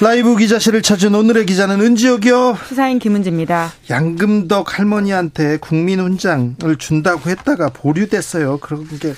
라이브 기자실을 찾은 오늘의 기자는 은지옥이요. 시사인 김은지입니다. 양금덕 할머니한테 국민 훈장을 준다고 했다가 보류됐어요. 그런 게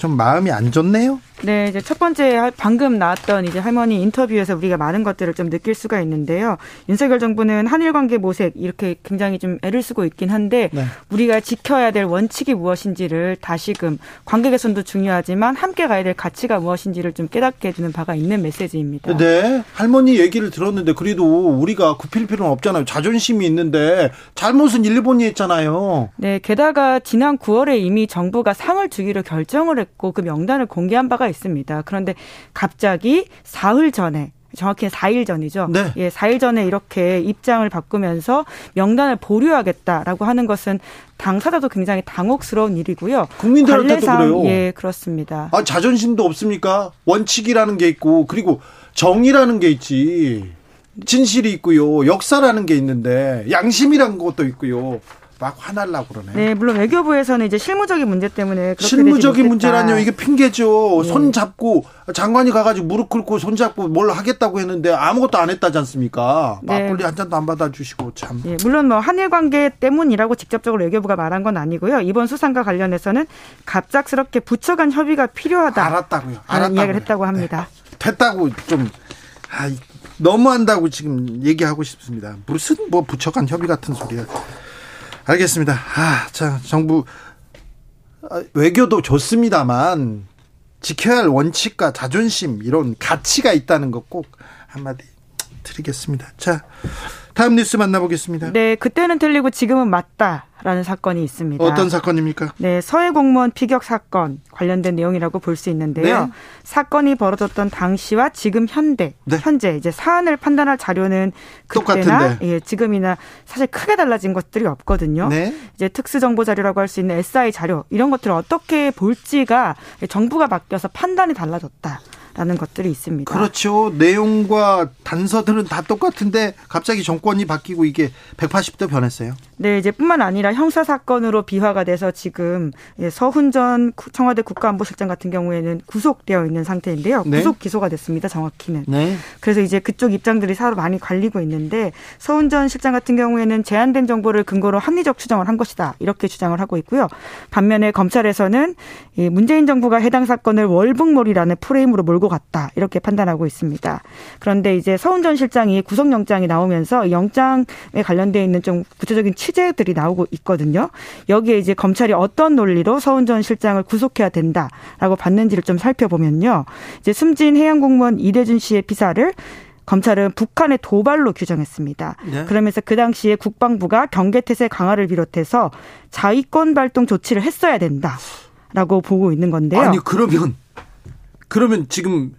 좀 마음이 안 좋네요. 네, 이제 첫 번째 방금 나왔던 이제 할머니 인터뷰에서 우리가 많은 것들을 좀 느낄 수가 있는데요. 윤석열 정부는 한일 관계 모색 이렇게 굉장히 좀 애를 쓰고 있긴 한데 네. 우리가 지켜야 될 원칙이 무엇인지를 다시금 관계 개선도 중요하지만 함께 가야 될 가치가 무엇인지를 좀 깨닫게 해주는 바가 있는 메시지입니다. 네, 할머니 얘기를 들었는데 그래도 우리가 굽힐 필요는 없잖아요. 자존심이 있는데 잘못은 일본이 했잖아요. 네, 게다가 지난 9월에 이미 정부가 상을 주기로 결정을 했고 그 명단을 공개한 바가 있습니다. 그런데 갑자기 사흘 전에 정확히는 4일 전이죠. 네. 예, 4일 전에 이렇게 입장을 바꾸면서 명단을 보류하겠다라고 하는 것은 당사자도 굉장히 당혹스러운 일이고요. 국민들한테도 그래요. 예, 그렇습니다. 아, 자존심도 없습니까? 원칙이라는 게 있고 그리고 정의라는 게 있지. 진실이 있고요. 역사라는 게 있는데 양심이라는 것도 있고요. 막 화날라고 그러네. 네, 물론 외교부에서는 이제 실무적인 문제 때문에 실무적인 문제라뇨. 이게 핑계죠. 네. 손 잡고 장관이 가가지고 무릎 꿇고 손 잡고 뭘 하겠다고 했는데 아무것도 안 했다지 않습니까? 네. 막걸리 한 잔도 안 받아주시고 참. 네, 물론 뭐 한일 관계 때문이라고 직접적으로 외교부가 말한 건 아니고요. 이번 수상과 관련해서는 갑작스럽게 부처 간 협의가 필요하다. 알았다고요. 알았다고요. 이야기를 했다고 합니다. 네. 됐다고 좀 아, 너무한다고 지금 얘기하고 싶습니다. 무슨 뭐 부처 간 협의 같은 소리야. 알겠습니다. 아, 자, 정부 아, 외교도 좋습니다만 지켜야 할 원칙과 자존심 이런 가치가 있다는 것 꼭 한마디 드리겠습니다. 자, 다음 뉴스 만나보겠습니다. 네, 그때는 틀리고 지금은 맞다. 라는 사건이 있습니다. 어떤 사건입니까? 네, 서해 공무원 피격 사건 관련된 내용이라고 볼 수 있는데요. 네. 사건이 벌어졌던 당시와 지금 현대, 네. 현재 이제 사안을 판단할 자료는 그때나 예, 지금이나 사실 크게 달라진 것들이 없거든요. 네. 이제 특수 정보 자료라고 할 수 있는 SI 자료 이런 것들을 어떻게 볼지가 정부가 바뀌어서 판단이 달라졌다. 라는 것들이 있습니다. 그렇죠. 내용과 단서들은 다 똑같은데 갑자기 정권이 바뀌고 이게 180도 변했어요. 네, 이제 뿐만 아니라 형사 사건으로 비화가 돼서 지금 예, 서훈 전 청와대 국가안보실장 같은 경우에는 구속되어 있는 상태인데요. 네. 구속 기소가 됐습니다. 정확히는. 네. 그래서 이제 그쪽 입장들이 서로 많이 갈리고 있는데 서훈 전 실장 같은 경우에는 제한된 정보를 근거로 합리적 추정을 한 것이다. 이렇게 주장을 하고 있고요. 반면에 검찰에서는 문재인 정부가 해당 사건을 월북몰이라는 프레임으로 몰고 갔다. 이렇게 판단하고 있습니다. 그런데 이제 서훈 전 실장이 구속영장이 나오면서 영장에 관련돼 있는 좀 구체적인 취재들이 나오고 있거든요. 여기에 이제 검찰이 어떤 논리로 서훈 전 실장을 구속해야 된다라고 봤는지를 좀 살펴보면요. 이제 숨진 해양공무원 이대준 씨의 피사를 검찰은 북한의 도발로 규정했습니다. 네. 그러면서 그 당시에 국방부가 경계태세 강화를 비롯해서 자위권 발동 조치를 했어야 된다라고 보고 있는 건데요. 아니 그러면 그러면 지금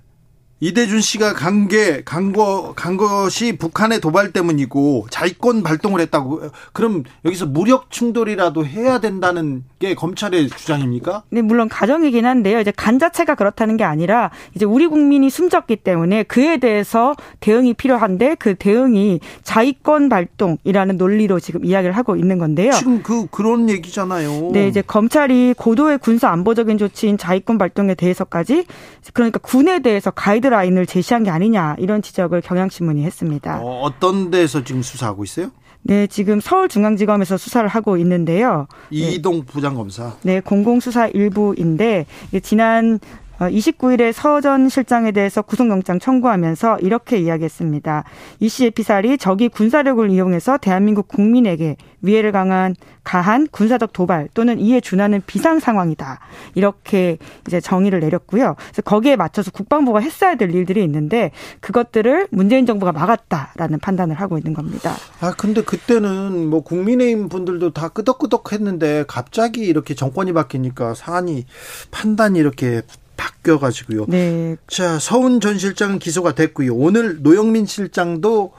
이대준 씨가 간 게, 간 거, 간 것이 북한의 도발 때문이고 자위권 발동을 했다고. 그럼 여기서 무력 충돌이라도 해야 된다는 게 검찰의 주장입니까? 네, 물론 가정이긴 한데요. 이제 간 자체가 그렇다는 게 아니라 이제 우리 국민이 숨졌기 때문에 그에 대해서 대응이 필요한데 그 대응이 자위권 발동이라는 논리로 지금 이야기를 하고 있는 건데요. 지금 그, 그런 얘기잖아요. 네, 이제 검찰이 고도의 군사 안보적인 조치인 자위권 발동에 대해서까지 그러니까 군에 대해서 가이드 가이드라인을 제시한 게 아니냐 이런 지적을 경향신문이 했습니다. 어, 어떤 데서 지금 수사하고 있어요? 네, 지금 서울중앙지검에서 수사를 하고 있는데요. 이동 네. 부장검사. 네, 공공수사 일부인데 지난 29일에 어, 서전 실장에 대해서 구속영장 청구하면서 이렇게 이야기했습니다. 이 씨의 피살이 적이 군사력을 이용해서 대한민국 국민에게 위해를 강한 가한 군사적 도발 또는 이에 준하는 비상 상황이다. 이렇게 이제 정의를 내렸고요. 그래서 거기에 맞춰서 국방부가 했어야 될 일들이 있는데 그것들을 문재인 정부가 막았다라는 판단을 하고 있는 겁니다. 아 근데 그때는 뭐 국민의힘 분들도 다 끄덕끄덕 했는데 갑자기 이렇게 정권이 바뀌니까 사안이 판단이 이렇게 바뀌어가지고요. 네. 자, 서훈 전 실장은 기소가 됐고요. 오늘 노영민 실장도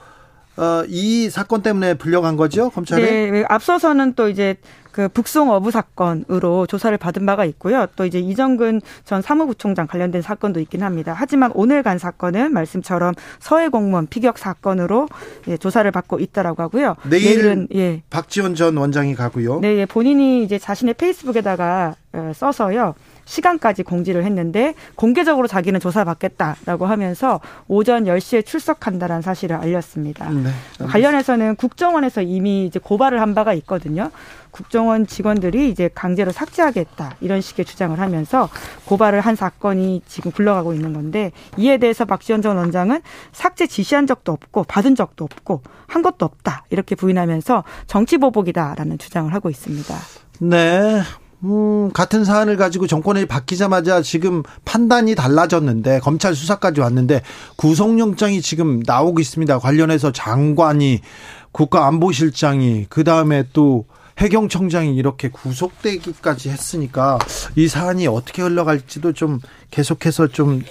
어, 이 사건 때문에 불려간 거죠, 검찰에? 네, 앞서서는 또 이제 그 북송 어부 사건으로 조사를 받은 바가 있고요. 또 이제 이정근 전 사무부총장 관련된 사건도 있긴 합니다. 하지만 오늘 간 사건은 말씀처럼 서해 공무원 피격 사건으로 예, 조사를 받고 있다라고 하고요. 내일은 예. 박지원 전 원장이 가고요. 네, 예, 본인이 이제 자신의 페이스북에다가 어, 써서요. 시간까지 공지를 했는데 공개적으로 자기는 조사받겠다라고 하면서 오전 10시에 출석한다라는 사실을 알렸습니다. 네, 관련해서는 국정원에서 이미 이제 고발을 한 바가 있거든요. 국정원 직원들이 이제 강제로 삭제하겠다 이런 식의 주장을 하면서 고발을 한 사건이 지금 굴러가고 있는 건데 이에 대해서 박지원 전 원장은 삭제 지시한 적도 없고 받은 적도 없고 한 것도 없다 이렇게 부인하면서 정치 보복이다라는 주장을 하고 있습니다. 네. 음, 같은 사안을 가지고 정권이 바뀌자마자 지금 판단이 달라졌는데 검찰 수사까지 왔는데 구속영장이 지금 나오고 있습니다. 관련해서 장관이 국가안보실장이 그 다음에 또 해경청장이 이렇게 구속되기까지 했으니까 이 사안이 어떻게 흘러갈지도 좀 계속해서 좀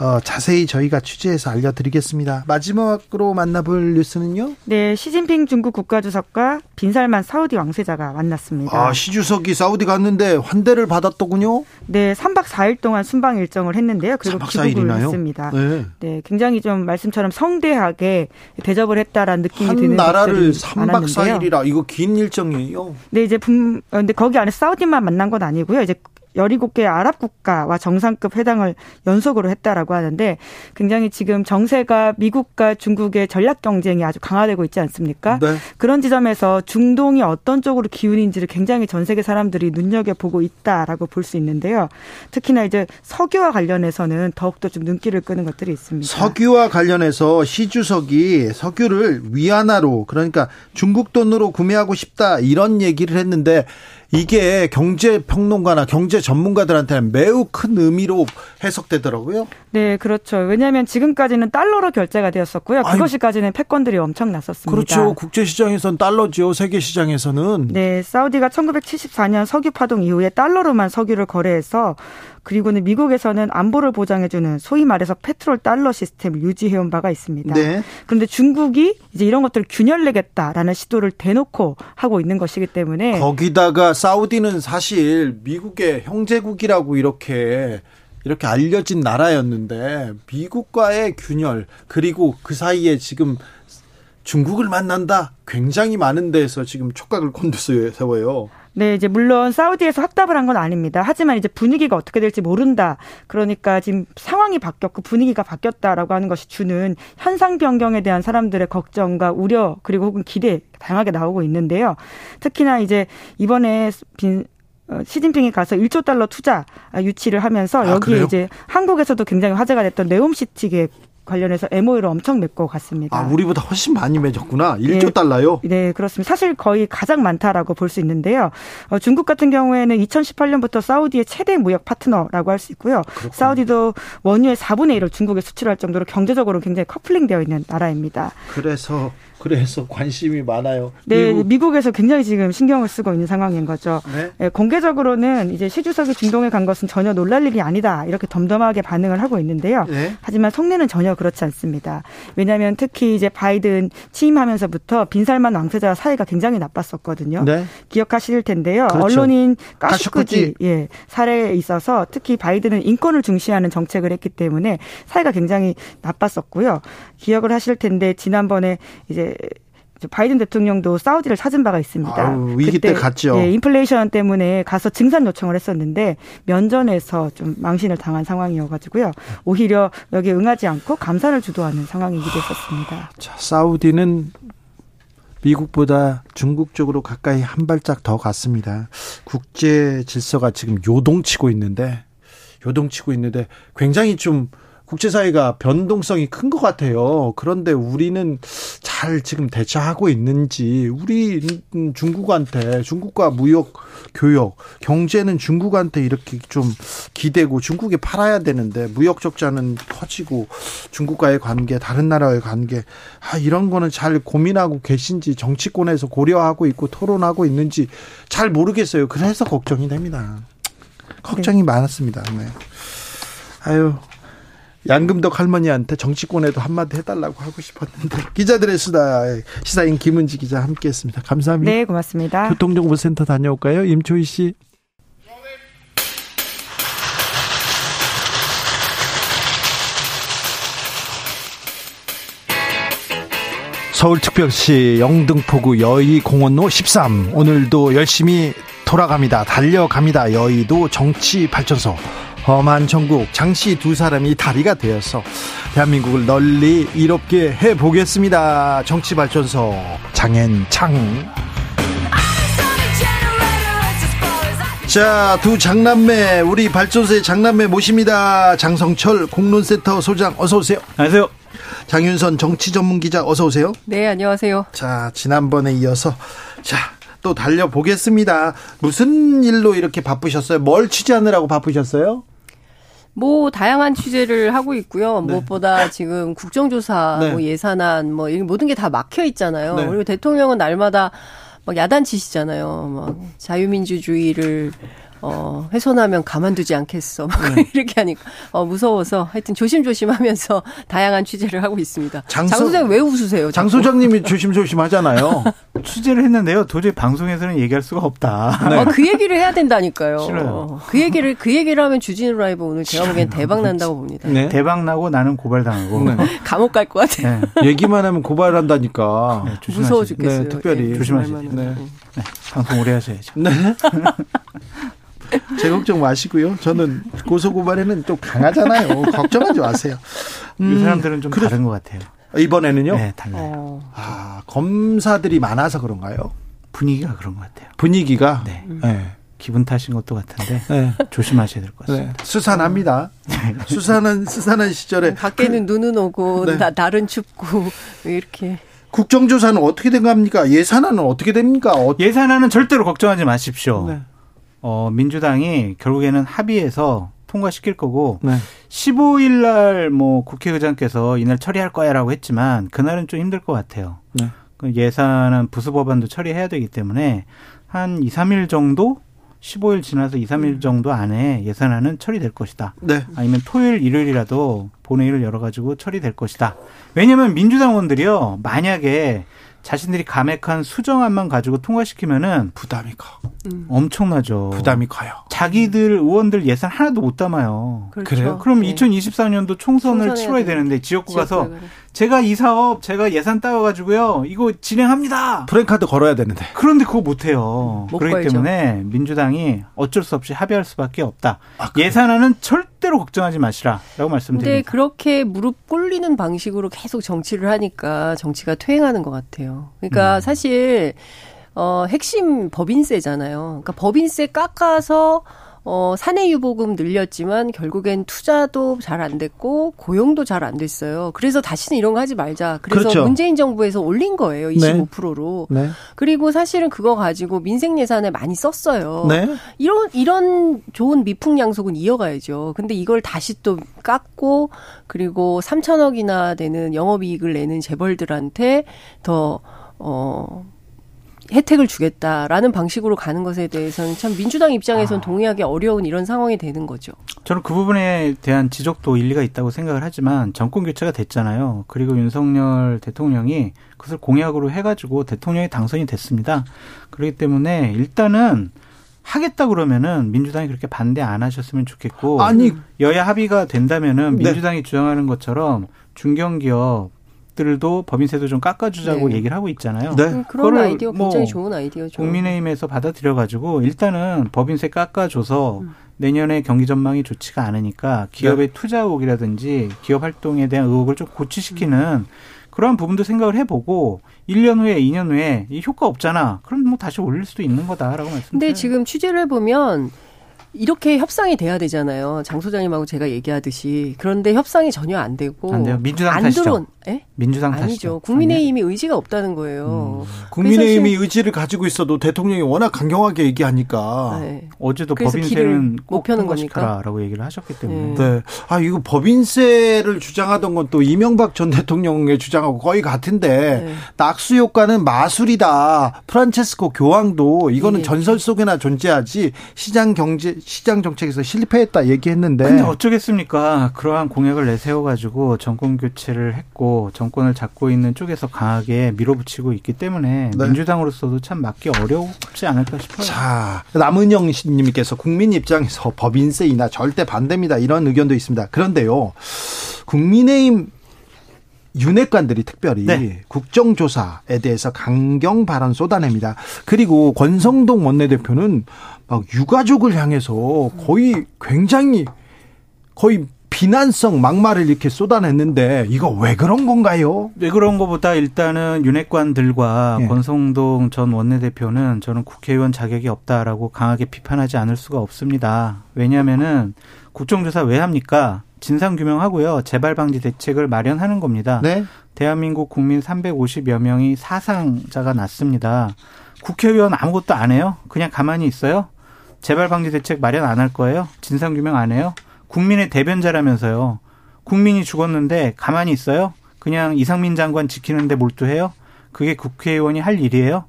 어, 자세히 저희가 취재해서 알려드리겠습니다. 마지막으로 만나볼 뉴스는요? 네, 시진핑 중국 국가주석과 빈살만 사우디 왕세자가 만났습니다. 아, 시 주석이 사우디 갔는데 환대를 받았더군요? 네, 3박 4일 동안 순방 일정을 했는데요. 그리고 3박 4일이나요? 했습니다. 네. 네, 굉장히 좀 말씀처럼 성대하게 대접을 했다라는 느낌이 드는 나라를 3박 많았는데요. 4일이라 이거 긴 일정이에요. 네, 이제 분, 어, 근데 거기 안에 사우디만 만난 건 아니고요. 이제 17개 아랍 국가와 정상급 회담을 연속으로 했다라고 하는데 굉장히 지금 정세가 미국과 중국의 전략 경쟁이 아주 강화되고 있지 않습니까? 네. 그런 지점에서 중동이 어떤 쪽으로 기운인지를 굉장히 전 세계 사람들이 눈여겨보고 있다라고 볼 수 있는데요. 특히나 이제 석유와 관련해서는 더욱더 좀 눈길을 끄는 것들이 있습니다. 석유와 관련해서 시 주석이 석유를 위안화로 그러니까 중국 돈으로 구매하고 싶다 이런 얘기를 했는데 이게 경제 평론가나 경제 전문가들한테는 매우 큰 의미로 해석되더라고요. 네, 그렇죠. 왜냐하면 지금까지는 달러로 결제가 되었었고요. 그것이까지는 패권들이 엄청 났었습니다. 그렇죠. 국제 시장에선 달러죠. 세계 시장에서는. 네, 사우디가 1974년 석유 파동 이후에 달러로만 석유를 거래해서 그리고는 미국에서는 안보를 보장해주는 소위 말해서 페트롤 달러 시스템을 유지해온 바가 있습니다. 네. 그런데 중국이 이제 이런 것들을 균열내겠다라는 시도를 대놓고 하고 있는 것이기 때문에 거기다가 사우디는 사실 미국의 형제국이라고 이렇게 이렇게 알려진 나라였는데 미국과의 균열 그리고 그 사이에 지금 중국을 만난다 굉장히 많은 데에서 지금 촉각을 곤두세워요. 네, 이제 물론 사우디에서 확답을 한 건 아닙니다. 하지만 이제 분위기가 어떻게 될지 모른다. 그러니까 지금 상황이 바뀌었고 분위기가 바뀌었다라고 하는 것이 주는 현상 변경에 대한 사람들의 걱정과 우려 그리고 혹은 기대 다양하게 나오고 있는데요. 특히나 이제 이번에 빈 어, 시진핑이 가서 1조 달러 투자 유치를 하면서 아, 여기에 아, 이제 한국에서도 굉장히 화제가 됐던 네옴시티 계획 관련해서 MOU를 엄청 맺고 갔습니다. 아, 우리보다 훨씬 많이 맺었구나. 1조 네, 달러요? 네, 그렇습니다. 사실 거의 가장 많다라고 볼 수 있는데요. 어, 중국 같은 경우에는 2018년부터 사우디의 최대 무역 파트너라고 할 수 있고요. 그렇군요. 사우디도 원유의 4분의 1을 중국에 수출할 정도로 경제적으로 굉장히 커플링되어 있는 나라입니다. 그래서 그래서 관심이 많아요. 네, 미국. 에서 굉장히 지금 신경을 쓰고 있는 상황인 거죠. 네? 네, 공개적으로는 이제 시 주석이 중동에 간 것은 전혀 놀랄 일이 아니다 이렇게 덤덤하게 반응을 하고 있는데요. 네? 하지만 속내는 전혀 그렇지 않습니다. 왜냐하면 특히 이제 바이든 취임하면서부터 빈살만 왕세자와 사이가 굉장히 나빴었거든요. 네? 기억하실 텐데요. 그렇죠. 언론인 까슈쿠지 예, 사례에 있어서 특히 바이든은 인권을 중시하는 정책을 했기 때문에 사이가 굉장히 나빴었고요. 기억을 하실 텐데 지난번에 이제 바이든 대통령도 사우디를 찾은 바가 있습니다. 아유, 위기 때 갔죠. 예, 인플레이션 때문에 가서 증산 요청을 했었는데 면전에서 좀 망신을 당한 상황이어가지고요. 오히려 여기에 응하지 않고 감산을 주도하는 상황이기도 했었습니다. 자, 사우디는 미국보다 중국 쪽으로 가까이 한 발짝 더 갔습니다. 국제 질서가 지금 요동치고 있는데 요동치고 있는데 굉장히 좀 국제사회가 변동성이 큰 것 같아요. 그런데 우리는 잘 지금 대처하고 있는지, 우리 중국한테, 중국과 무역, 교역, 경제는 중국한테 이렇게 좀 기대고 중국에 팔아야 되는데, 무역 적자는 커지고, 중국과의 관계, 다른 나라의 관계, 아, 이런 거는 잘 고민하고 계신지, 정치권에서 고려하고 있고 토론하고 있는지 잘 모르겠어요. 그래서 걱정이 됩니다. 걱정이 네. 많았습니다. 네. 아유 양금덕 할머니한테 정치권에도 한마디 해달라고 하고 싶었는데 기자들의 수다 시사인 김은지 기자 함께했습니다. 감사합니다. 네, 고맙습니다. 교통정보센터 다녀올까요, 임초희 씨? 서울특별시 영등포구 여의공원로 13 오늘도 열심히 돌아갑니다. 달려갑니다. 여의도 정치발전소 험한 전국 장씨 두 사람이 다리가 되어서 대한민국을 널리 이롭게 해보겠습니다. 정치발전소 장앤창 자, 두 장남매, 우리 발전소의 장남매 모십니다. 장성철 공론센터 소장, 어서오세요. 안녕하세요. 장윤선 정치 전문 기자, 어서오세요. 네, 안녕하세요. 자, 지난번에 이어서, 자, 또 달려보겠습니다. 무슨 일로 이렇게 바쁘셨어요? 뭘 취재하느라고 바쁘셨어요? 뭐 다양한 취재를 하고 있고요. 네. 무엇보다 지금 국정조사, 네. 뭐 예산안, 뭐 모든 게 다 막혀 있잖아요. 네. 그리고 대통령은 날마다 막 야단 치시잖아요. 막 자유민주주의를 어, 훼손하면 가만두지 않겠어. 네. 이렇게 하니까, 어, 무서워서 하여튼 조심조심 하면서 다양한 취재를 하고 있습니다. 장, 소장 왜 웃으세요? 장 소장님이 조심조심 하잖아요. 취재를 했는데요. 도저히 방송에서는 얘기할 수가 없다. 네. 어, 그 얘기를 해야 된다니까요. 싫어요. 그 얘기를, 그 얘기를 하면 주진우 라이브 오늘 제가 보기엔 대박 난다고 봅니다. 네. 대박 나고 나는 고발당하고. 네. 감옥 갈 것 같아요. 네. 얘기만 하면 고발한다니까. 네, 무서워 죽겠어요. 네, 특별히. 조심하세요. 네. 방송 오래 하셔야죠. 네. 제 걱정 마시고요. 저는 고소고발에는 좀 강하잖아요. 걱정하지 마세요. 음, 이 사람들은 좀 그래. 다른 것 같아요. 이번에는요? 네, 달라요. 어. 아, 검사들이 많아서 그런가요? 분위기가 그런 것 같아요. 분위기가? 네. 네. 기분 탓인 것도 같은데 네. 조심하셔야 될 것 같습니다. 네. 수산합니다. 네. 수산은 수산한 시절에 밖에는 그, 눈은 오고 네. 나, 날은 춥고 이렇게 국정조사는 어떻게 된 겁니까? 예산안은 어떻게 됩니까? 어... 예산안은 절대로 걱정하지 마십시오. 네. 어, 민주당이 결국에는 합의해서 통과시킬 거고 네. 15일 날 뭐 국회의장께서 이날 처리할 거야라고 했지만 그날은 좀 힘들 것 같아요. 네. 그 예산안 부수 법안도 처리해야 되기 때문에 한 2, 3일 정도 15일 지나서 2, 3일 음. 정도 안에 예산안은 처리될 것이다. 네. 아니면 토요일, 일요일이라도 본회의를 열어가지고 처리될 것이다. 왜냐하면 민주당 의원들이요, 만약에 자신들이 감액한 수정안만 가지고 통과시키면은 부담이 커. 음. 엄청나죠. 부담이 커요. 자기들 의원들 예산 하나도 못 담아요. 그렇죠. 그래요 그럼 네. 2024년도 총선을 치러야 되는데 지역구 가서 제가 이 사업 제가 예산 따와 가지고요 이거 진행합니다. 프랭카드 걸어야 되는데. 그런데 그거 못 해요. 그렇기 걸죠. 때문에 민주당이 어쩔 수 없이 합의할 수밖에 없다. 아, 예산안은 절대로 걱정하지 마시라라고 말씀드립니다. 근데 그렇게 무릎 꿇리는 방식으로 계속 정치를 하니까 정치가 퇴행하는 것 같아요. 그러니까 음. 사실 어 핵심 법인세잖아요. 그러니까 법인세 깎아서 어, 사내 유보금 늘렸지만 결국엔 투자도 잘 안 됐고 고용도 잘 안 됐어요. 그래서 다시는 이런 거 하지 말자. 그래서 그렇죠. 문재인 정부에서 올린 거예요. 25%로. 네. 네. 그리고 사실은 그거 가지고 민생 예산에 많이 썼어요. 네. 이런 이런 좋은 미풍양속은 이어가야죠. 근데 이걸 다시 또 깎고 그리고 3천억이나 되는 영업이익을 내는 재벌들한테 더 어, 혜택을 주겠다라는 방식으로 가는 것에 대해서는 참 민주당 입장에서는 아. 동의하기 어려운 이런 상황이 되는 거죠. 저는 그 부분에 대한 지적도 일리가 있다고 생각을 하지만 정권 교체가 됐잖아요. 그리고 윤석열 대통령이 그것을 공약으로 해가지고 대통령이 당선이 됐습니다. 그렇기 때문에 일단은 하겠다 그러면은 민주당이 그렇게 반대 안 하셨으면 좋겠고 아니 여야 합의가 된다면은 네. 민주당이 네. 주장하는 것처럼 중견기업 들도 법인세도 좀 깎아주자고 네. 얘기를 하고 있잖아요. 네. 그런 아이디어 뭐 굉장히 좋은 아이디어죠. 국민의힘에서 받아들여 가지고 일단은 법인세 깎아줘서 음. 내년에 경기 전망이 좋지가 않으니까 기업의 네. 투자 의혹이라든지 기업 활동에 대한 의혹을 좀 고치시키는 음. 그러한 부분도 생각을 해보고 1년 후에 2년 후에 이 효과 없잖아. 그럼 뭐 다시 올릴 수도 있는 거다라고 말씀드려요. 근데 지금 취재를 해보면 이렇게 협상이 돼야 되잖아요. 장 소장님하고 제가 얘기하듯이. 그런데 협상이 전혀 안 되고 안 돼요. 민주당 안 탓이죠. 들어온 예? 민주당 아니죠. 탓이죠. 국민의힘이 의지가 없다는 거예요. 음. 국민의힘이 의지를 가지고 있어도 대통령이 워낙 강경하게 얘기하니까 네. 어제도 법인세는 꼭 펴는 거니까라고 얘기를 하셨기 때문에. 네. 네. 아 이거 법인세를 주장하던 건 또 이명박 전 대통령의 주장하고 거의 같은데 네. 낙수 효과는 마술이다. 프란체스코 교황도 이거는 네. 전설 속에나 존재하지 시장 경제 시장 정책에서 실패했다 얘기했는데. 근데 어쩌겠습니까? 그러한 공약을 내세워 가지고 정권 교체를 했고 정권을 잡고 있는 쪽에서 강하게 밀어붙이고 있기 때문에 네. 민주당으로서도 참 맞기 어렵지 않을까 싶어요. 자, 남은영 님께서 국민 입장에서 법인세 인하 절대 반대입니다. 이런 의견도 있습니다. 그런데요, 국민의힘 윤핵관들이 특별히 네. 국정조사에 대해서 강경 발언 쏟아냅니다. 그리고 권성동 원내대표는 막 유가족을 향해서 거의 굉장히 거의 비난성 막말을 이렇게 쏟아냈는데 이거 왜 그런 건가요? 왜 그런 것보다 일단은 윤핵관들과 네. 권성동 전 원내대표는 저는 국회의원 자격이 없다라고 강하게 비판하지 않을 수가 없습니다. 왜냐하면은 국정조사 왜 합니까? 진상 규명하고요. 재발 방지 대책을 마련하는 겁니다. 네. 대한민국 국민 350여 명이 사상자가 났습니다. 국회의원 아무것도 안 해요? 그냥 가만히 있어요? 재발 방지 대책 마련 안 할 거예요? 진상 규명 안 해요? 국민의 대변자라면서요. 국민이 죽었는데 가만히 있어요? 그냥 이상민 장관 지키는데 몰두해요? 그게 국회의원이 할 일이에요?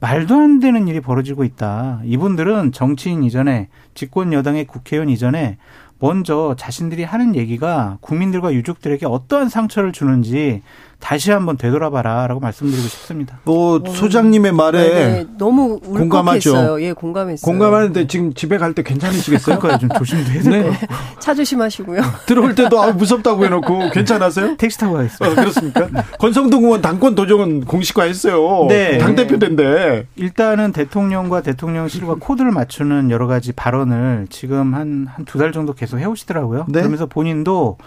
말도 안 되는 일이 벌어지고 있다. 이분들은 정치인 이전에 집권 여당의 국회의원 이전에 먼저 자신들이 하는 얘기가 국민들과 유족들에게 어떠한 상처를 주는지 다시 한번 되돌아봐라라고 말씀드리고 싶습니다. 뭐 어, 소장님의 말에 네네, 네. 너무 공감하죠. 예, 공감했어요. 공감하는데 지금 집에 갈 때 괜찮으시겠어요? 그러니까 좀 조심도 해야 네. 차 조심하시고요. 들어올 때도 아, 무섭다고 해놓고 괜찮았어요? 택시 타고 가겠습니다. 어, 그렇습니까? 네. 권성동 의원 당권 도정은 공식화했어요. 네. 당 대표인데 일단은 대통령과 대통령실과 코드를 맞추는 여러 가지 발언을 지금 한 한 두 달 정도 계속 해오시더라고요. 네. 그러면서 본인도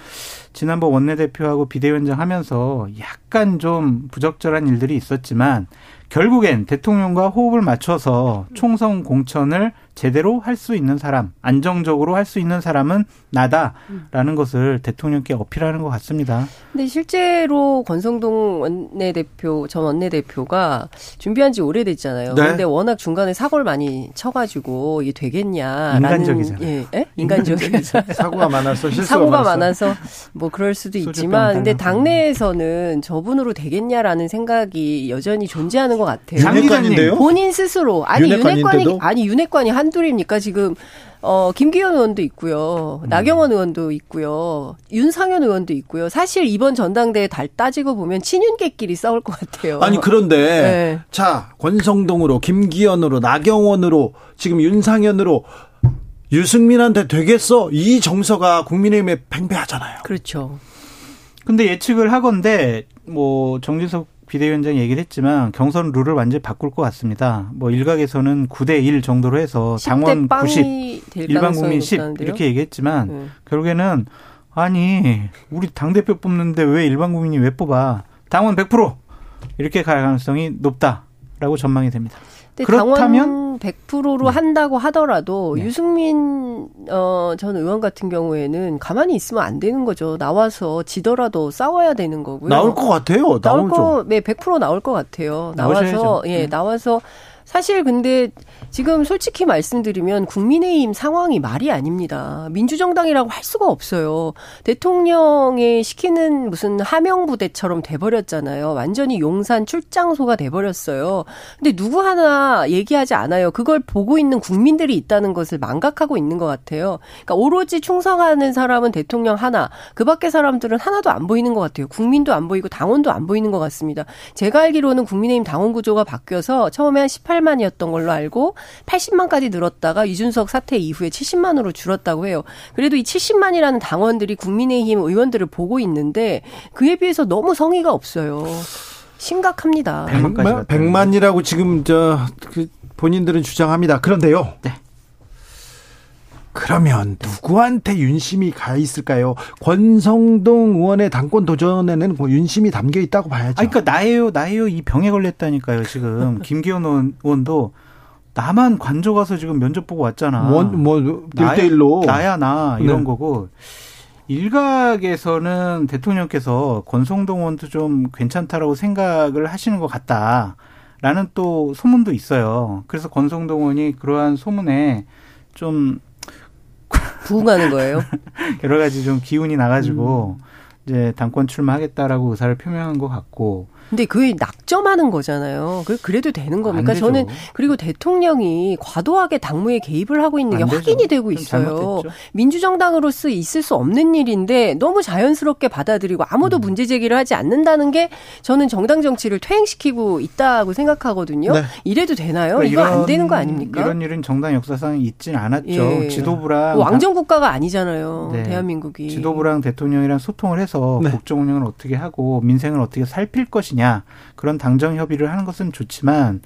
지난번 원내대표하고 비대위원장 하면서 약간 좀 부적절한 일들이 있었지만 결국엔 대통령과 호흡을 맞춰서 총선 공천을 제대로 할 수 있는 사람, 안정적으로 할 수 있는 사람은 나다라는 것을 대통령께 어필하는 것 같습니다. 근데 실제로 권성동 원내대표 전 원내대표가 준비한 지 오래됐잖아요. 네. 근데 워낙 중간에 사고를 많이 쳐가지고 이게 되겠냐라는 인간적이잖아요. 예, 예? 인간적이죠. 사고가 많아서 사고가 많아서. 많아서 뭐 그럴 수도 있지만 근데 당내에서는 저분으로 되겠냐라는 생각이 여전히 존재하는 것 같아요. 윤핵관인데요? 본인 스스로 아니 윤핵관이 아니 윤핵관이 한 둘입니까 지금 어, 김기현 의원도 있고요. 음. 나경원 의원도 있고요. 윤상현 의원도 있고요. 사실 이번 전당대회 달 따지고 보면 친윤계끼리 싸울 것 같아요. 아니, 그런데, 네. 자, 권성동으로, 김기현으로, 나경원으로, 지금 윤상현으로, 유승민한테 되겠어? 이 정서가 국민의힘에 팽배하잖아요. 그렇죠. 근데 예측을 하건데, 뭐, 정진석 비대위원장이 얘기를 했지만 경선 룰을 완전히 바꿀 것 같습니다. 뭐 일각에서는 9대 1 정도로 해서 당원 90, 일반 국민 10 이렇게 얘기했지만 네. 결국에는 아니 우리 당 대표 뽑는데 왜 일반 국민이 왜 뽑아? 당원 100% 이렇게 갈 가능성이 높다라고 전망이 됩니다. 그렇다면 100%로 네. 한다고 하더라도 네. 유승민 어, 전 의원 같은 경우에는 가만히 있으면 안 되는 거죠. 나와서 지더라도 싸워야 되는 거고요. 나올 것 같아요. 나올 거, 네, 100% 나올 것 같아요. 나와서 나오셔야죠. 예, 네. 나와서 사실 근데 지금 솔직히 말씀드리면 국민의힘 상황이 말이 아닙니다. 민주정당이라고 할 수가 없어요. 대통령이 시키는 무슨 하명부대처럼 돼버렸잖아요. 완전히 용산 출장소가 돼버렸어요. 근데 누구 하나 얘기하지 않아요. 그걸 보고 있는 국민들이 있다는 것을 망각하고 있는 것 같아요. 그러니까 오로지 충성하는 사람은 대통령 하나, 그 밖의 사람들은 하나도 안 보이는 것 같아요. 국민도 안 보이고 당원도 안 보이는 것 같습니다. 제가 알기로는 국민의힘 당원 구조가 바뀌어서 처음에 한 18 만이었던 걸로 알고 80만까지 늘었다가 이준석 사태 이후에 70만으로 줄었다고 해요. 그래도 이 70만이라는 당원들이 국민의힘 의원들을 보고 있는데 그에 비해서 너무 성의가 없어요. 심각합니다. 100만, 100만이라고 지금 저 그 본인들은 주장합니다. 그런데요. 네. 그러면 누구한테 윤심이 가 있을까요? 권성동 의원의 당권 도전에는 뭐 윤심이 담겨 있다고 봐야죠. 아, 그러니까 나예요, 나예요 이 병에 걸렸다니까요. 지금 김기현 의원도 나만 관저 가서 지금 면접 보고 왔잖아. 뭐, 뭐 1대1로. 나야, 나, 이런 네. 거고. 일각에서는 대통령께서 권성동 의원도 좀 괜찮다라고 생각을 하시는 것 같다. 라는 또 소문도 있어요. 그래서 권성동 의원이 그러한 소문에 좀 부응하는 거예요. 여러 가지 좀 기운이 나가지고 음. 이제 당권 출마하겠다라고 의사를 표명한 것 같고 근데 그게 낙점하는 거잖아요. 그래도 되는 겁니까? 저는 그리고 대통령이 과도하게 당무에 개입을 하고 있는 게 확인이 되고 있어요. 민주정당으로서 있을 수 없는 일인데 너무 자연스럽게 받아들이고 아무도 음. 문제 제기를 하지 않는다는 게 저는 정당 정치를 퇴행시키고 있다고 생각하거든요. 네. 이래도 되나요? 그러니까 이거 안 되는 거 아닙니까? 이런 일은 정당 역사상 있진 않았죠. 예. 지도부랑 뭐 왕정 국가가 아니잖아요. 네. 대한민국이 지도부랑 대통령이랑 소통을 해서 네. 국정 운영을 어떻게 하고 민생을 어떻게 살필 것이냐 그런 당정 협의를 하는 것은 좋지만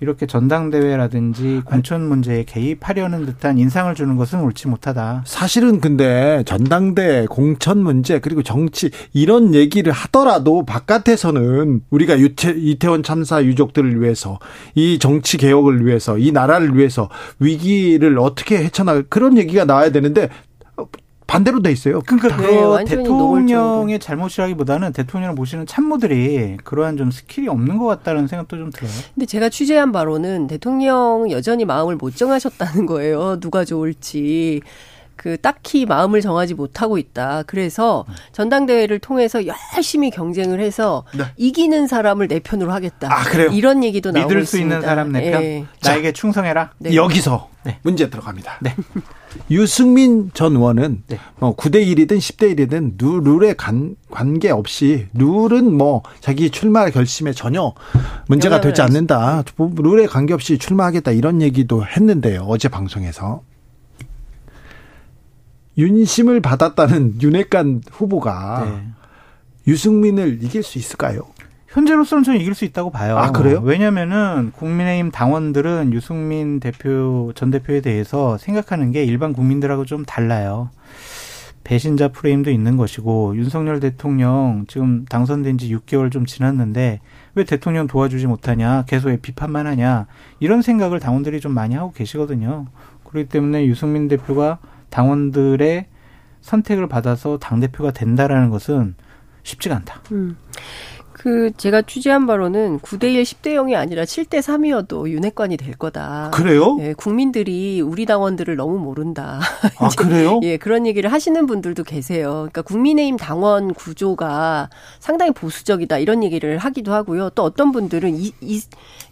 이렇게 전당대회라든지 공천 문제에 개입하려는 듯한 인상을 주는 것은 옳지 못하다. 사실은 근데 전당대 공천 문제 그리고 정치 이런 얘기를 하더라도 바깥에서는 우리가 유태, 이태원 참사 유족들을 위해서 이 정치 개혁을 위해서 이 나라를 위해서 위기를 어떻게 헤쳐나갈 그런 얘기가 나와야 되는데 반대로 돼 있어요. 그러니까 네, 대통령의 잘못이라기보다는 대통령을 모시는 참모들이 그러한 좀 skill이 없는 것 같다는 생각도 좀 들어요. 근데 제가 취재한 바로는 대통령 여전히 마음을 못 정하셨다는 거예요. 누가 좋을지. 그 딱히 마음을 정하지 못하고 있다. 그래서 전당대회를 통해서 열심히 경쟁을 해서 네. 이기는 사람을 내 편으로 하겠다. 아, 그래요? 이런 얘기도 나오고 믿을 수 있습니다. 있는 사람 내 편. 네. 나에게 충성해라. 네. 여기서 네. 문제 들어갑니다. 네. 유승민 전 의원은 네. 뭐 9대 1이든 10대 1이든 룰에 간, 관계없이 룰은 뭐 자기 출마 결심에 전혀 문제가 되지 않는다. 룰에 관계없이 출마하겠다 이런 얘기도 했는데요. 어제 방송에서. 윤심을 받았다는 윤핵관 후보가 네. 유승민을 이길 수 있을까요? 현재로서는 저는 이길 수 있다고 봐요. 아, 그래요? 왜냐면은 국민의힘 당원들은 유승민 대표, 전 대표에 대해서 생각하는 게 일반 국민들하고 좀 달라요. 배신자 프레임도 있는 것이고, 윤석열 대통령 지금 당선된 지 6개월 좀 지났는데, 왜 대통령 도와주지 못하냐, 계속 비판만 하냐, 이런 생각을 당원들이 좀 많이 하고 계시거든요. 그렇기 때문에 유승민 대표가 당원들의 선택을 받아서 당대표가 된다라는 것은 쉽지가 않다. 음. 그 제가 취재한 바로는 9대 1 10대 0이 아니라 7대 3이어도 윤핵관이 될 거다. 그래요? 예, 국민들이 우리 당원들을 너무 모른다. 아, 그래요? 예, 그런 얘기를 하시는 분들도 계세요. 그러니까 국민의힘 당원 구조가 상당히 보수적이다 이런 얘기를 하기도 하고요. 또 어떤 분들은 이, 이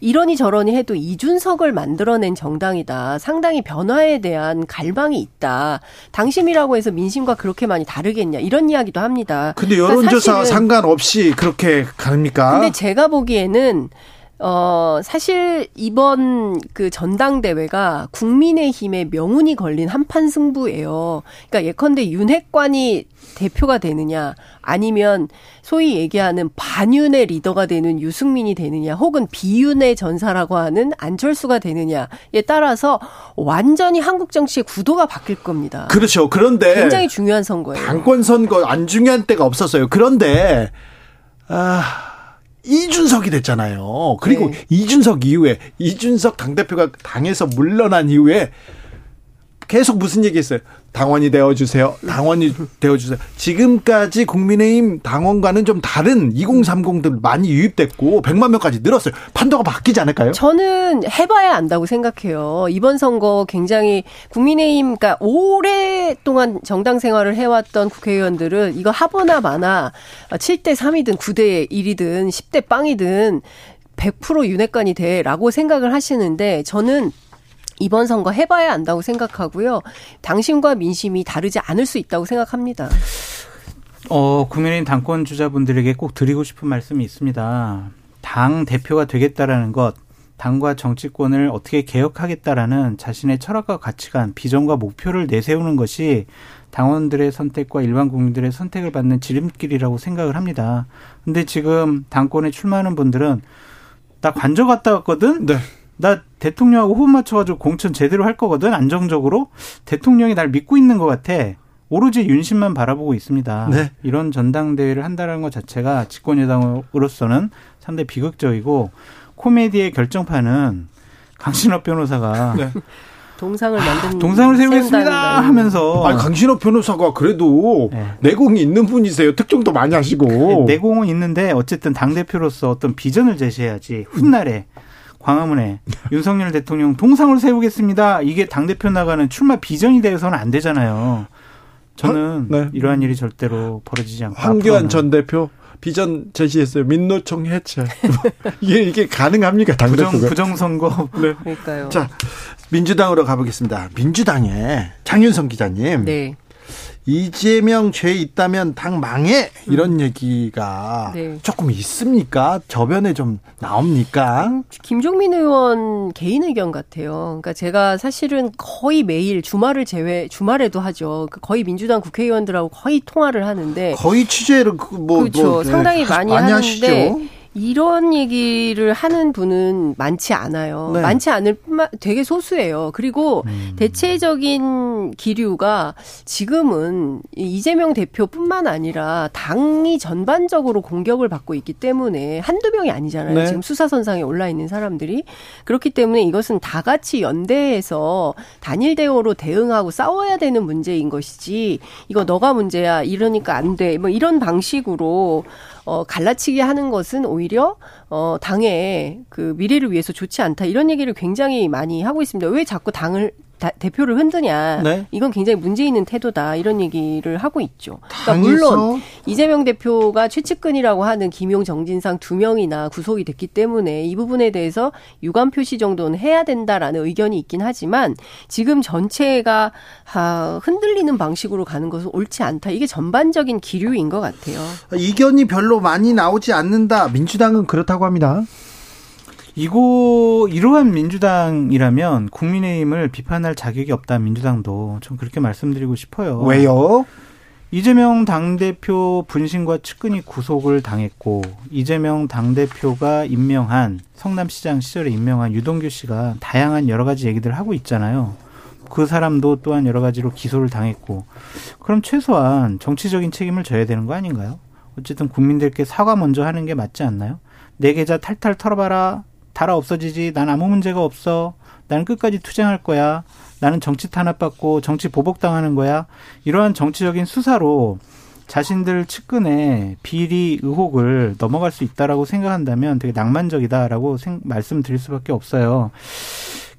이러니 저러니 해도 이준석을 만들어낸 정당이다. 상당히 변화에 대한 갈망이 있다. 당심이라고 해서 민심과 그렇게 많이 다르겠냐 이런 이야기도 합니다. 근데 그러니까 여론조사 그러니까 상관없이 그렇게 가릅니까? 근데 제가 보기에는 어, 사실 이번 그 전당대회가 국민의힘의 명운이 걸린 한판 승부예요. 그러니까 예컨대 윤핵관이 대표가 되느냐, 아니면 소위 얘기하는 반윤의 리더가 되는 유승민이 되느냐, 혹은 비윤의 전사라고 하는 안철수가 되느냐에 따라서 완전히 한국 정치의 구도가 바뀔 겁니다. 그렇죠. 그런데 굉장히 중요한 선거예요. 당권 선거 안 중요한 때가 없었어요. 그런데 아, 이준석이 됐잖아요. 그리고 네. 이준석 이후에 이준석 당대표가 당에서 물러난 이후에 계속 무슨 얘기 했어요? 당원이 되어주세요. 당원이 되어주세요. 지금까지 국민의힘 당원과는 좀 다른 2030들 많이 유입됐고 100만 명까지 늘었어요. 판도가 바뀌지 않을까요? 저는 해봐야 안다고 생각해요. 이번 선거 굉장히 국민의힘, 그러니까 오랫동안 정당 생활을 해왔던 국회의원들은 이거 하거나 마나 7대 3이든 9대 1이든 10대 빵이든 100% 윤핵관이 돼라고 생각을 하시는데 저는 이번 선거 해봐야 안다고 생각하고요. 당심과 민심이 다르지 않을 수 있다고 생각합니다. 어, 국민의힘 당권 주자분들에게 꼭 드리고 싶은 말씀이 있습니다. 당 대표가 되겠다라는 것, 당과 정치권을 어떻게 개혁하겠다라는 자신의 철학과 가치관, 비전과 목표를 내세우는 것이 당원들의 선택과 일반 국민들의 선택을 받는 지름길이라고 생각을 합니다. 근데 지금 당권에 출마하는 분들은 나 관저 갔다 왔거든? 네. 나 대통령하고 호흡 맞춰가지고 공천 제대로 할 거거든 안정적으로 대통령이 날 믿고 있는 것 같아. 오로지 윤심만 바라보고 있습니다. 네. 이런 전당대회를 한다는 것 자체가 집권 여당으로서는 상당히 비극적이고 코미디의 결정판은 강신업 변호사가 네. 동상을 만든 동상을 세우겠습니다 하면서 아니 강신업 변호사가 그래도 네. 내공이 있는 분이세요. 특종도 많이 하시고 네, 내공은 있는데 어쨌든 당 대표로서 어떤 비전을 제시해야지 훗날에 광화문에 윤석열 대통령 동상을 세우겠습니다. 이게 당 대표 나가는 출마 비전이 되어서는 안 되잖아요. 저는 네. 이러한 일이 절대로 벌어지지 않고 황교안 전 대표 비전 제시했어요. 민노총 해체. 이게 이게 가능합니까? 당대표가 부정, 부정 선거. 네. 그러니까요. 자 민주당으로 가보겠습니다. 민주당의 장윤성 기자님. 네. 이재명 죄 있다면 당 망해 이런 음. 얘기가 네. 조금 있습니까? 저변에 좀 나옵니까? 김종민 의원 개인 의견 같아요. 그러니까 제가 사실은 거의 매일 주말을 제외 주말에도 하죠. 그 거의 민주당 국회의원들하고 거의 통화를 하는데 거의 취재를 그 뭐, 그렇죠. 뭐, 네. 상당히 많이, 많이 하는데 하시죠? 이런 얘기를 하는 분은 많지 않아요. 네. 많지 않을 뿐만 되게 소수예요. 그리고 음. 대체적인 기류가 지금은 이재명 대표뿐만 아니라 당이 전반적으로 공격을 받고 있기 때문에 한두 명이 아니잖아요. 네. 지금 수사선상에 올라 있는 사람들이 그렇기 때문에 이것은 다 같이 연대해서 단일 대우로 대응하고 싸워야 되는 문제인 것이지 이거 너가 문제야 이러니까 안 돼. 뭐 이런 방식으로 어, 갈라치기 하는 것은 오히려 어, 당의 그 미래를 위해서 좋지 않다 이런 얘기를 굉장히 많이 하고 있습니다. 왜 자꾸 당을 다, 대표를 흔드냐. 네. 이건 굉장히 문제 있는 태도다. 이런 얘기를 하고 있죠. 그러니까 물론 이재명 대표가 최측근이라고 하는 김용 정진상 두 명이나 구속이 됐기 때문에 이 부분에 대해서 유감 표시 정도는 해야 된다라는 의견이 있긴 하지만 지금 전체가 아, 흔들리는 방식으로 가는 것은 옳지 않다. 이게 전반적인 기류인 것 같아요. 이견이 별로 많이 나오지 않는다. 민주당은 그렇다고 합니다. 이고 이러한 민주당이라면 국민의힘을 비판할 자격이 없다 민주당도 좀 그렇게 말씀드리고 싶어요. 왜요? 이재명 당대표 분신과 측근이 구속을 당했고 이재명 당대표가 임명한 성남시장 시절에 임명한 유동규 씨가 다양한 여러 가지 얘기들을 하고 있잖아요. 그 사람도 또한 여러 가지로 기소를 당했고 그럼 최소한 정치적인 책임을 져야 되는 거 아닌가요? 어쨌든 국민들께 사과 먼저 하는 게 맞지 않나요? 내 계좌 탈탈 털어봐라 달아 없어지지. 난 아무 문제가 없어. 나는 끝까지 투쟁할 거야. 나는 정치 탄압받고 정치 보복당하는 거야. 이러한 정치적인 수사로 자신들 측근의 비리 의혹을 넘어갈 수 있다라고 생각한다면 되게 낭만적이다라고 생, 말씀드릴 수밖에 없어요.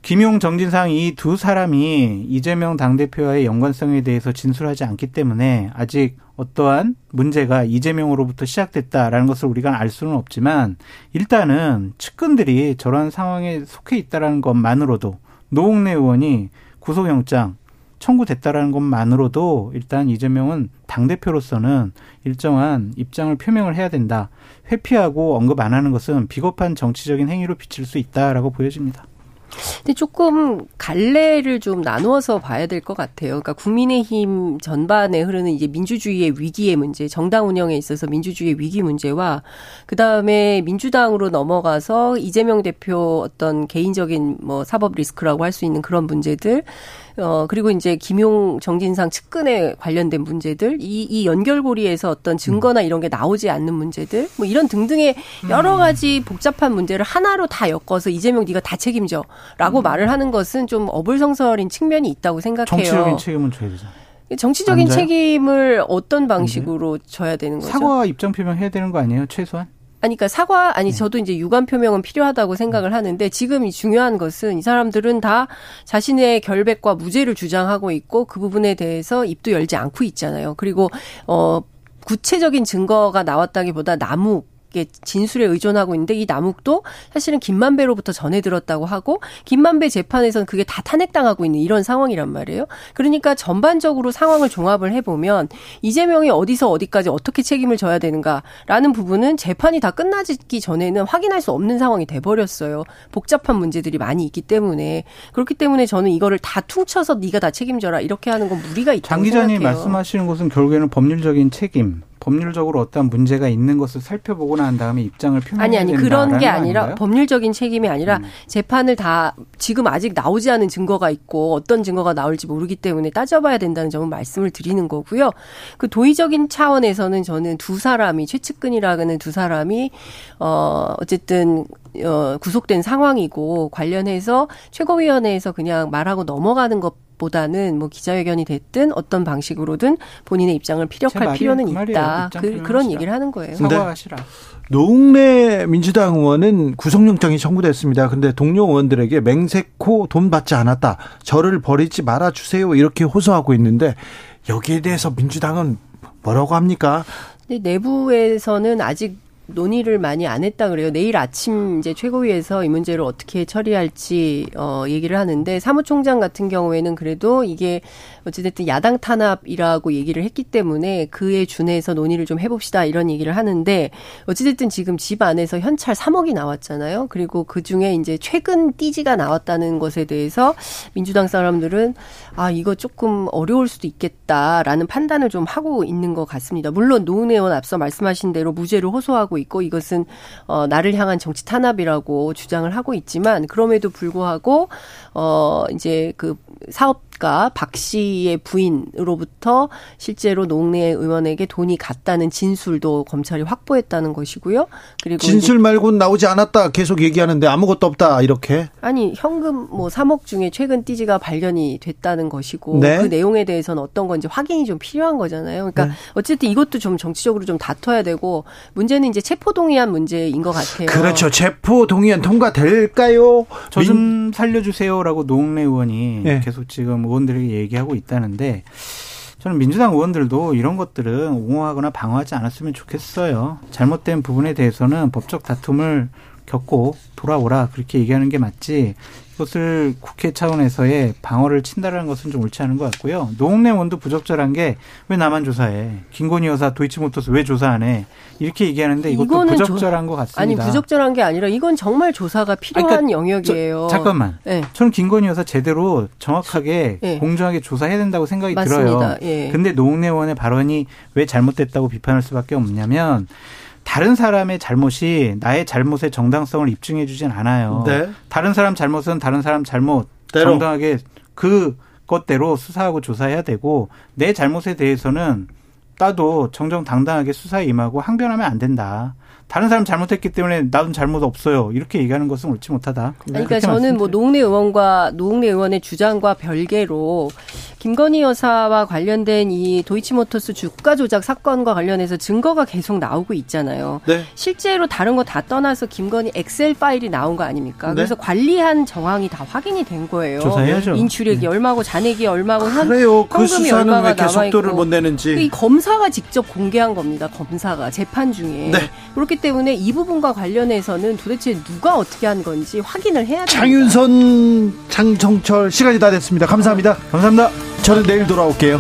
김용 정진상 이 두 사람이 이재명 당대표와의 연관성에 대해서 진술하지 않기 때문에 아직 어떠한 문제가 이재명으로부터 시작됐다라는 것을 우리가 알 수는 없지만 일단은 측근들이 저런 상황에 속해 있다라는 것만으로도 노웅래 의원이 구속영장 청구됐다라는 것만으로도 일단 이재명은 당대표로서는 일정한 입장을 표명을 해야 된다. 회피하고 언급 안 하는 것은 비겁한 정치적인 행위로 비칠 수 있다라고 보여집니다. 근데 조금 갈래를 좀 나누어서 봐야 될 것 같아요. 그러니까 국민의힘 전반에 흐르는 이제 민주주의의 위기의 문제, 정당 운영에 있어서 민주주의의 위기 문제와 그 다음에 민주당으로 넘어가서 이재명 대표 어떤 개인적인 뭐 사법 리스크라고 할 수 있는 그런 문제들 어, 그리고 이제 김용 정진상 측근에 관련된 문제들, 이, 이 연결고리에서 어떤 증거나 이런 게 나오지 않는 문제들, 뭐 이런 등등의 여러 음. 가지 복잡한 문제를 하나로 다 엮어서 이재명 네가 다 책임져 라고 음. 말을 하는 것은 좀 어불성설인 측면이 있다고 생각해요. 정치적인 책임은 져야 되잖아요. 정치적인 책임을 어떤 방식으로 져야 되는 거죠? 사과 입장 표명해야 되는 거 아니에요, 최소한? 아니, 그러니까 사과, 아니, 네. 저도 이제 유감 표명은 필요하다고 생각을 하는데 지금 이 중요한 것은 이 사람들은 다 자신의 결백과 무죄를 주장하고 있고 그 부분에 대해서 입도 열지 않고 있잖아요. 그리고, 어, 구체적인 증거가 나왔다기보다 나무 진술에 의존하고 있는데 이 남욱도 사실은 김만배로부터 전해 들었다고 하고 김만배 재판에서는 그게 다 탄핵당하고 있는 이런 상황이란 말이에요. 그러니까 전반적으로 상황을 종합을 해보면 이재명이 어디서 어디까지 어떻게 책임을 져야 되는가라는 부분은 재판이 다 끝나기 전에는 확인할 수 없는 상황이 돼버렸어요. 복잡한 문제들이 많이 있기 때문에 그렇기 때문에 저는 이거를 다 퉁쳐서 네가 다 책임져라 이렇게 하는 건 무리가 있다고 장 기자님 말씀하시는 것은 결국에는 법률적인 책임 법률적으로 어떠한 문제가 있는 것을 살펴보고 난 다음에 입장을 표명해야 아니 아니 그런 게 아니라 아닌가요? 법률적인 책임이 아니라 음. 재판을 다 지금 아직 나오지 않은 증거가 있고 어떤 증거가 나올지 모르기 때문에 따져봐야 된다는 점은 말씀을 드리는 거고요. 그 도의적인 차원에서는 저는 두 사람이 최측근이라는 두 사람이 어 어쨌든 어 구속된 상황이고 관련해서 최고위원회에서 그냥 말하고 넘어가는 것 보다는 뭐 기자회견이 됐든 어떤 방식으로든 본인의 입장을 피력할 필요는 그 있다. 그, 그런 얘기를 하는 거예요. 사과하시라. 노웅래 민주당 의원은 구속영장이 청구됐습니다. 근데 동료 의원들에게 맹세코 돈 받지 않았다. 저를 버리지 말아 주세요. 이렇게 호소하고 있는데 여기에 대해서 민주당은 뭐라고 합니까? 내부에서는 아직 논의를 많이 안 했다 그래요. 내일 아침 이제 최고위에서 이 문제를 어떻게 처리할지 어 얘기를 하는데 사무총장 같은 경우에는 그래도 이게 어찌됐든 야당 탄압이라고 얘기를 했기 때문에 그에 준해서 논의를 좀 해봅시다 이런 얘기를 하는데 어찌됐든 지금 집 안에서 현찰 3억이 나왔잖아요. 그리고 그 중에 이제 최근 띠지가 나왔다는 것에 대해서 민주당 사람들은 아 이거 조금 어려울 수도 있겠다라는 판단을 좀 하고 있는 것 같습니다. 물론 노은 의원 앞서 말씀하신 대로 무죄를 호소하고 있고 이것은 어 나를 향한 정치 탄압이라고 주장을 하고 있지만 그럼에도 불구하고 어 이제 그 사업 가 박 씨의 부인으로부터 실제로 농내 의원에게 돈이 갔다는 진술도 검찰이 확보했다는 것이고요. 그리고 진술 말고는 나오지 않았다 계속 얘기하는데 아무것도 없다 이렇게. 아니 현금 뭐 3억 중에 최근 띠지가 발견이 됐다는 것이고 네. 그 내용에 대해서는 어떤 건지 확인이 좀 필요한 거잖아요. 그러니까 네. 어쨌든 이것도 좀 정치적으로 좀 다퉈야 되고 문제는 이제 체포 동의안 문제인 것 같아요. 그렇죠. 체포 동의안 통과될까요? 저 좀 살려주세요 라고 농내 의원이 네. 계속 지금 의원들에게 얘기하고 있다는데 저는 민주당 의원들도 이런 것들은 옹호하거나 방어하지 않았으면 좋겠어요. 잘못된 부분에 대해서는 법적 다툼을 겪고 돌아오라 그렇게 얘기하는 게 맞지 그 것을 국회 차원에서의 방어를 친다라는 것은 좀 옳지 않은 것 같고요. 노웅래 원도 부적절한 게 왜 나만 조사해? 김건희 여사 도이치모터스 왜 조사 안 해? 이렇게 얘기하는데 이것도 부적절한 조, 것 같습니다. 아니 부적절한 게 아니라 이건 정말 조사가 필요한 그러니까 영역이에요. 저, 잠깐만. 네. 저는 김건희 여사 제대로 정확하게 네. 공정하게 조사해야 된다고 생각이 맞습니다. 들어요. 예. 근데 노웅래 원의 발언이 왜 잘못됐다고 비판할 수밖에 없냐면 다른 사람의 잘못이 나의 잘못의 정당성을 입증해 주진 않아요. 네. 다른 사람 잘못은 다른 사람 잘못 대로. 정당하게 그 것대로 수사하고 조사해야 되고 내 잘못에 대해서는 따도 정정당당하게 수사에 임하고 항변하면 안 된다. 다른 사람 잘못했기 때문에 나도 잘못 없어요. 이렇게 얘기하는 것은 옳지 못하다. 그러니까 저는 뭐 노웅래 의원과 노웅래 의원의 주장과 별개로 김건희 여사와 관련된 이 도이치모터스 주가 조작 사건과 관련해서 증거가 계속 나오고 있잖아요. 네. 실제로 다른 거 다 떠나서 김건희 엑셀 파일이 나온 거 아닙니까? 네. 그래서 관리한 정황이 다 확인이 된 거예요. 조사해야죠. 인출액이 네. 얼마고 잔액이 얼마고 아, 그래요. 그 수사는 왜 계속도를 못 내는지. 이 검사가 직접 공개한 겁니다. 검사가 재판 중에. 네. 그렇기 때문에 이 부분과 관련해서는 도대체 누가 어떻게 한 건지 확인을 해야 됩니다. 장윤선, 장정철 시간이 다 됐습니다. 감사합니다. 감사합니다. 저는 내일 돌아올게요.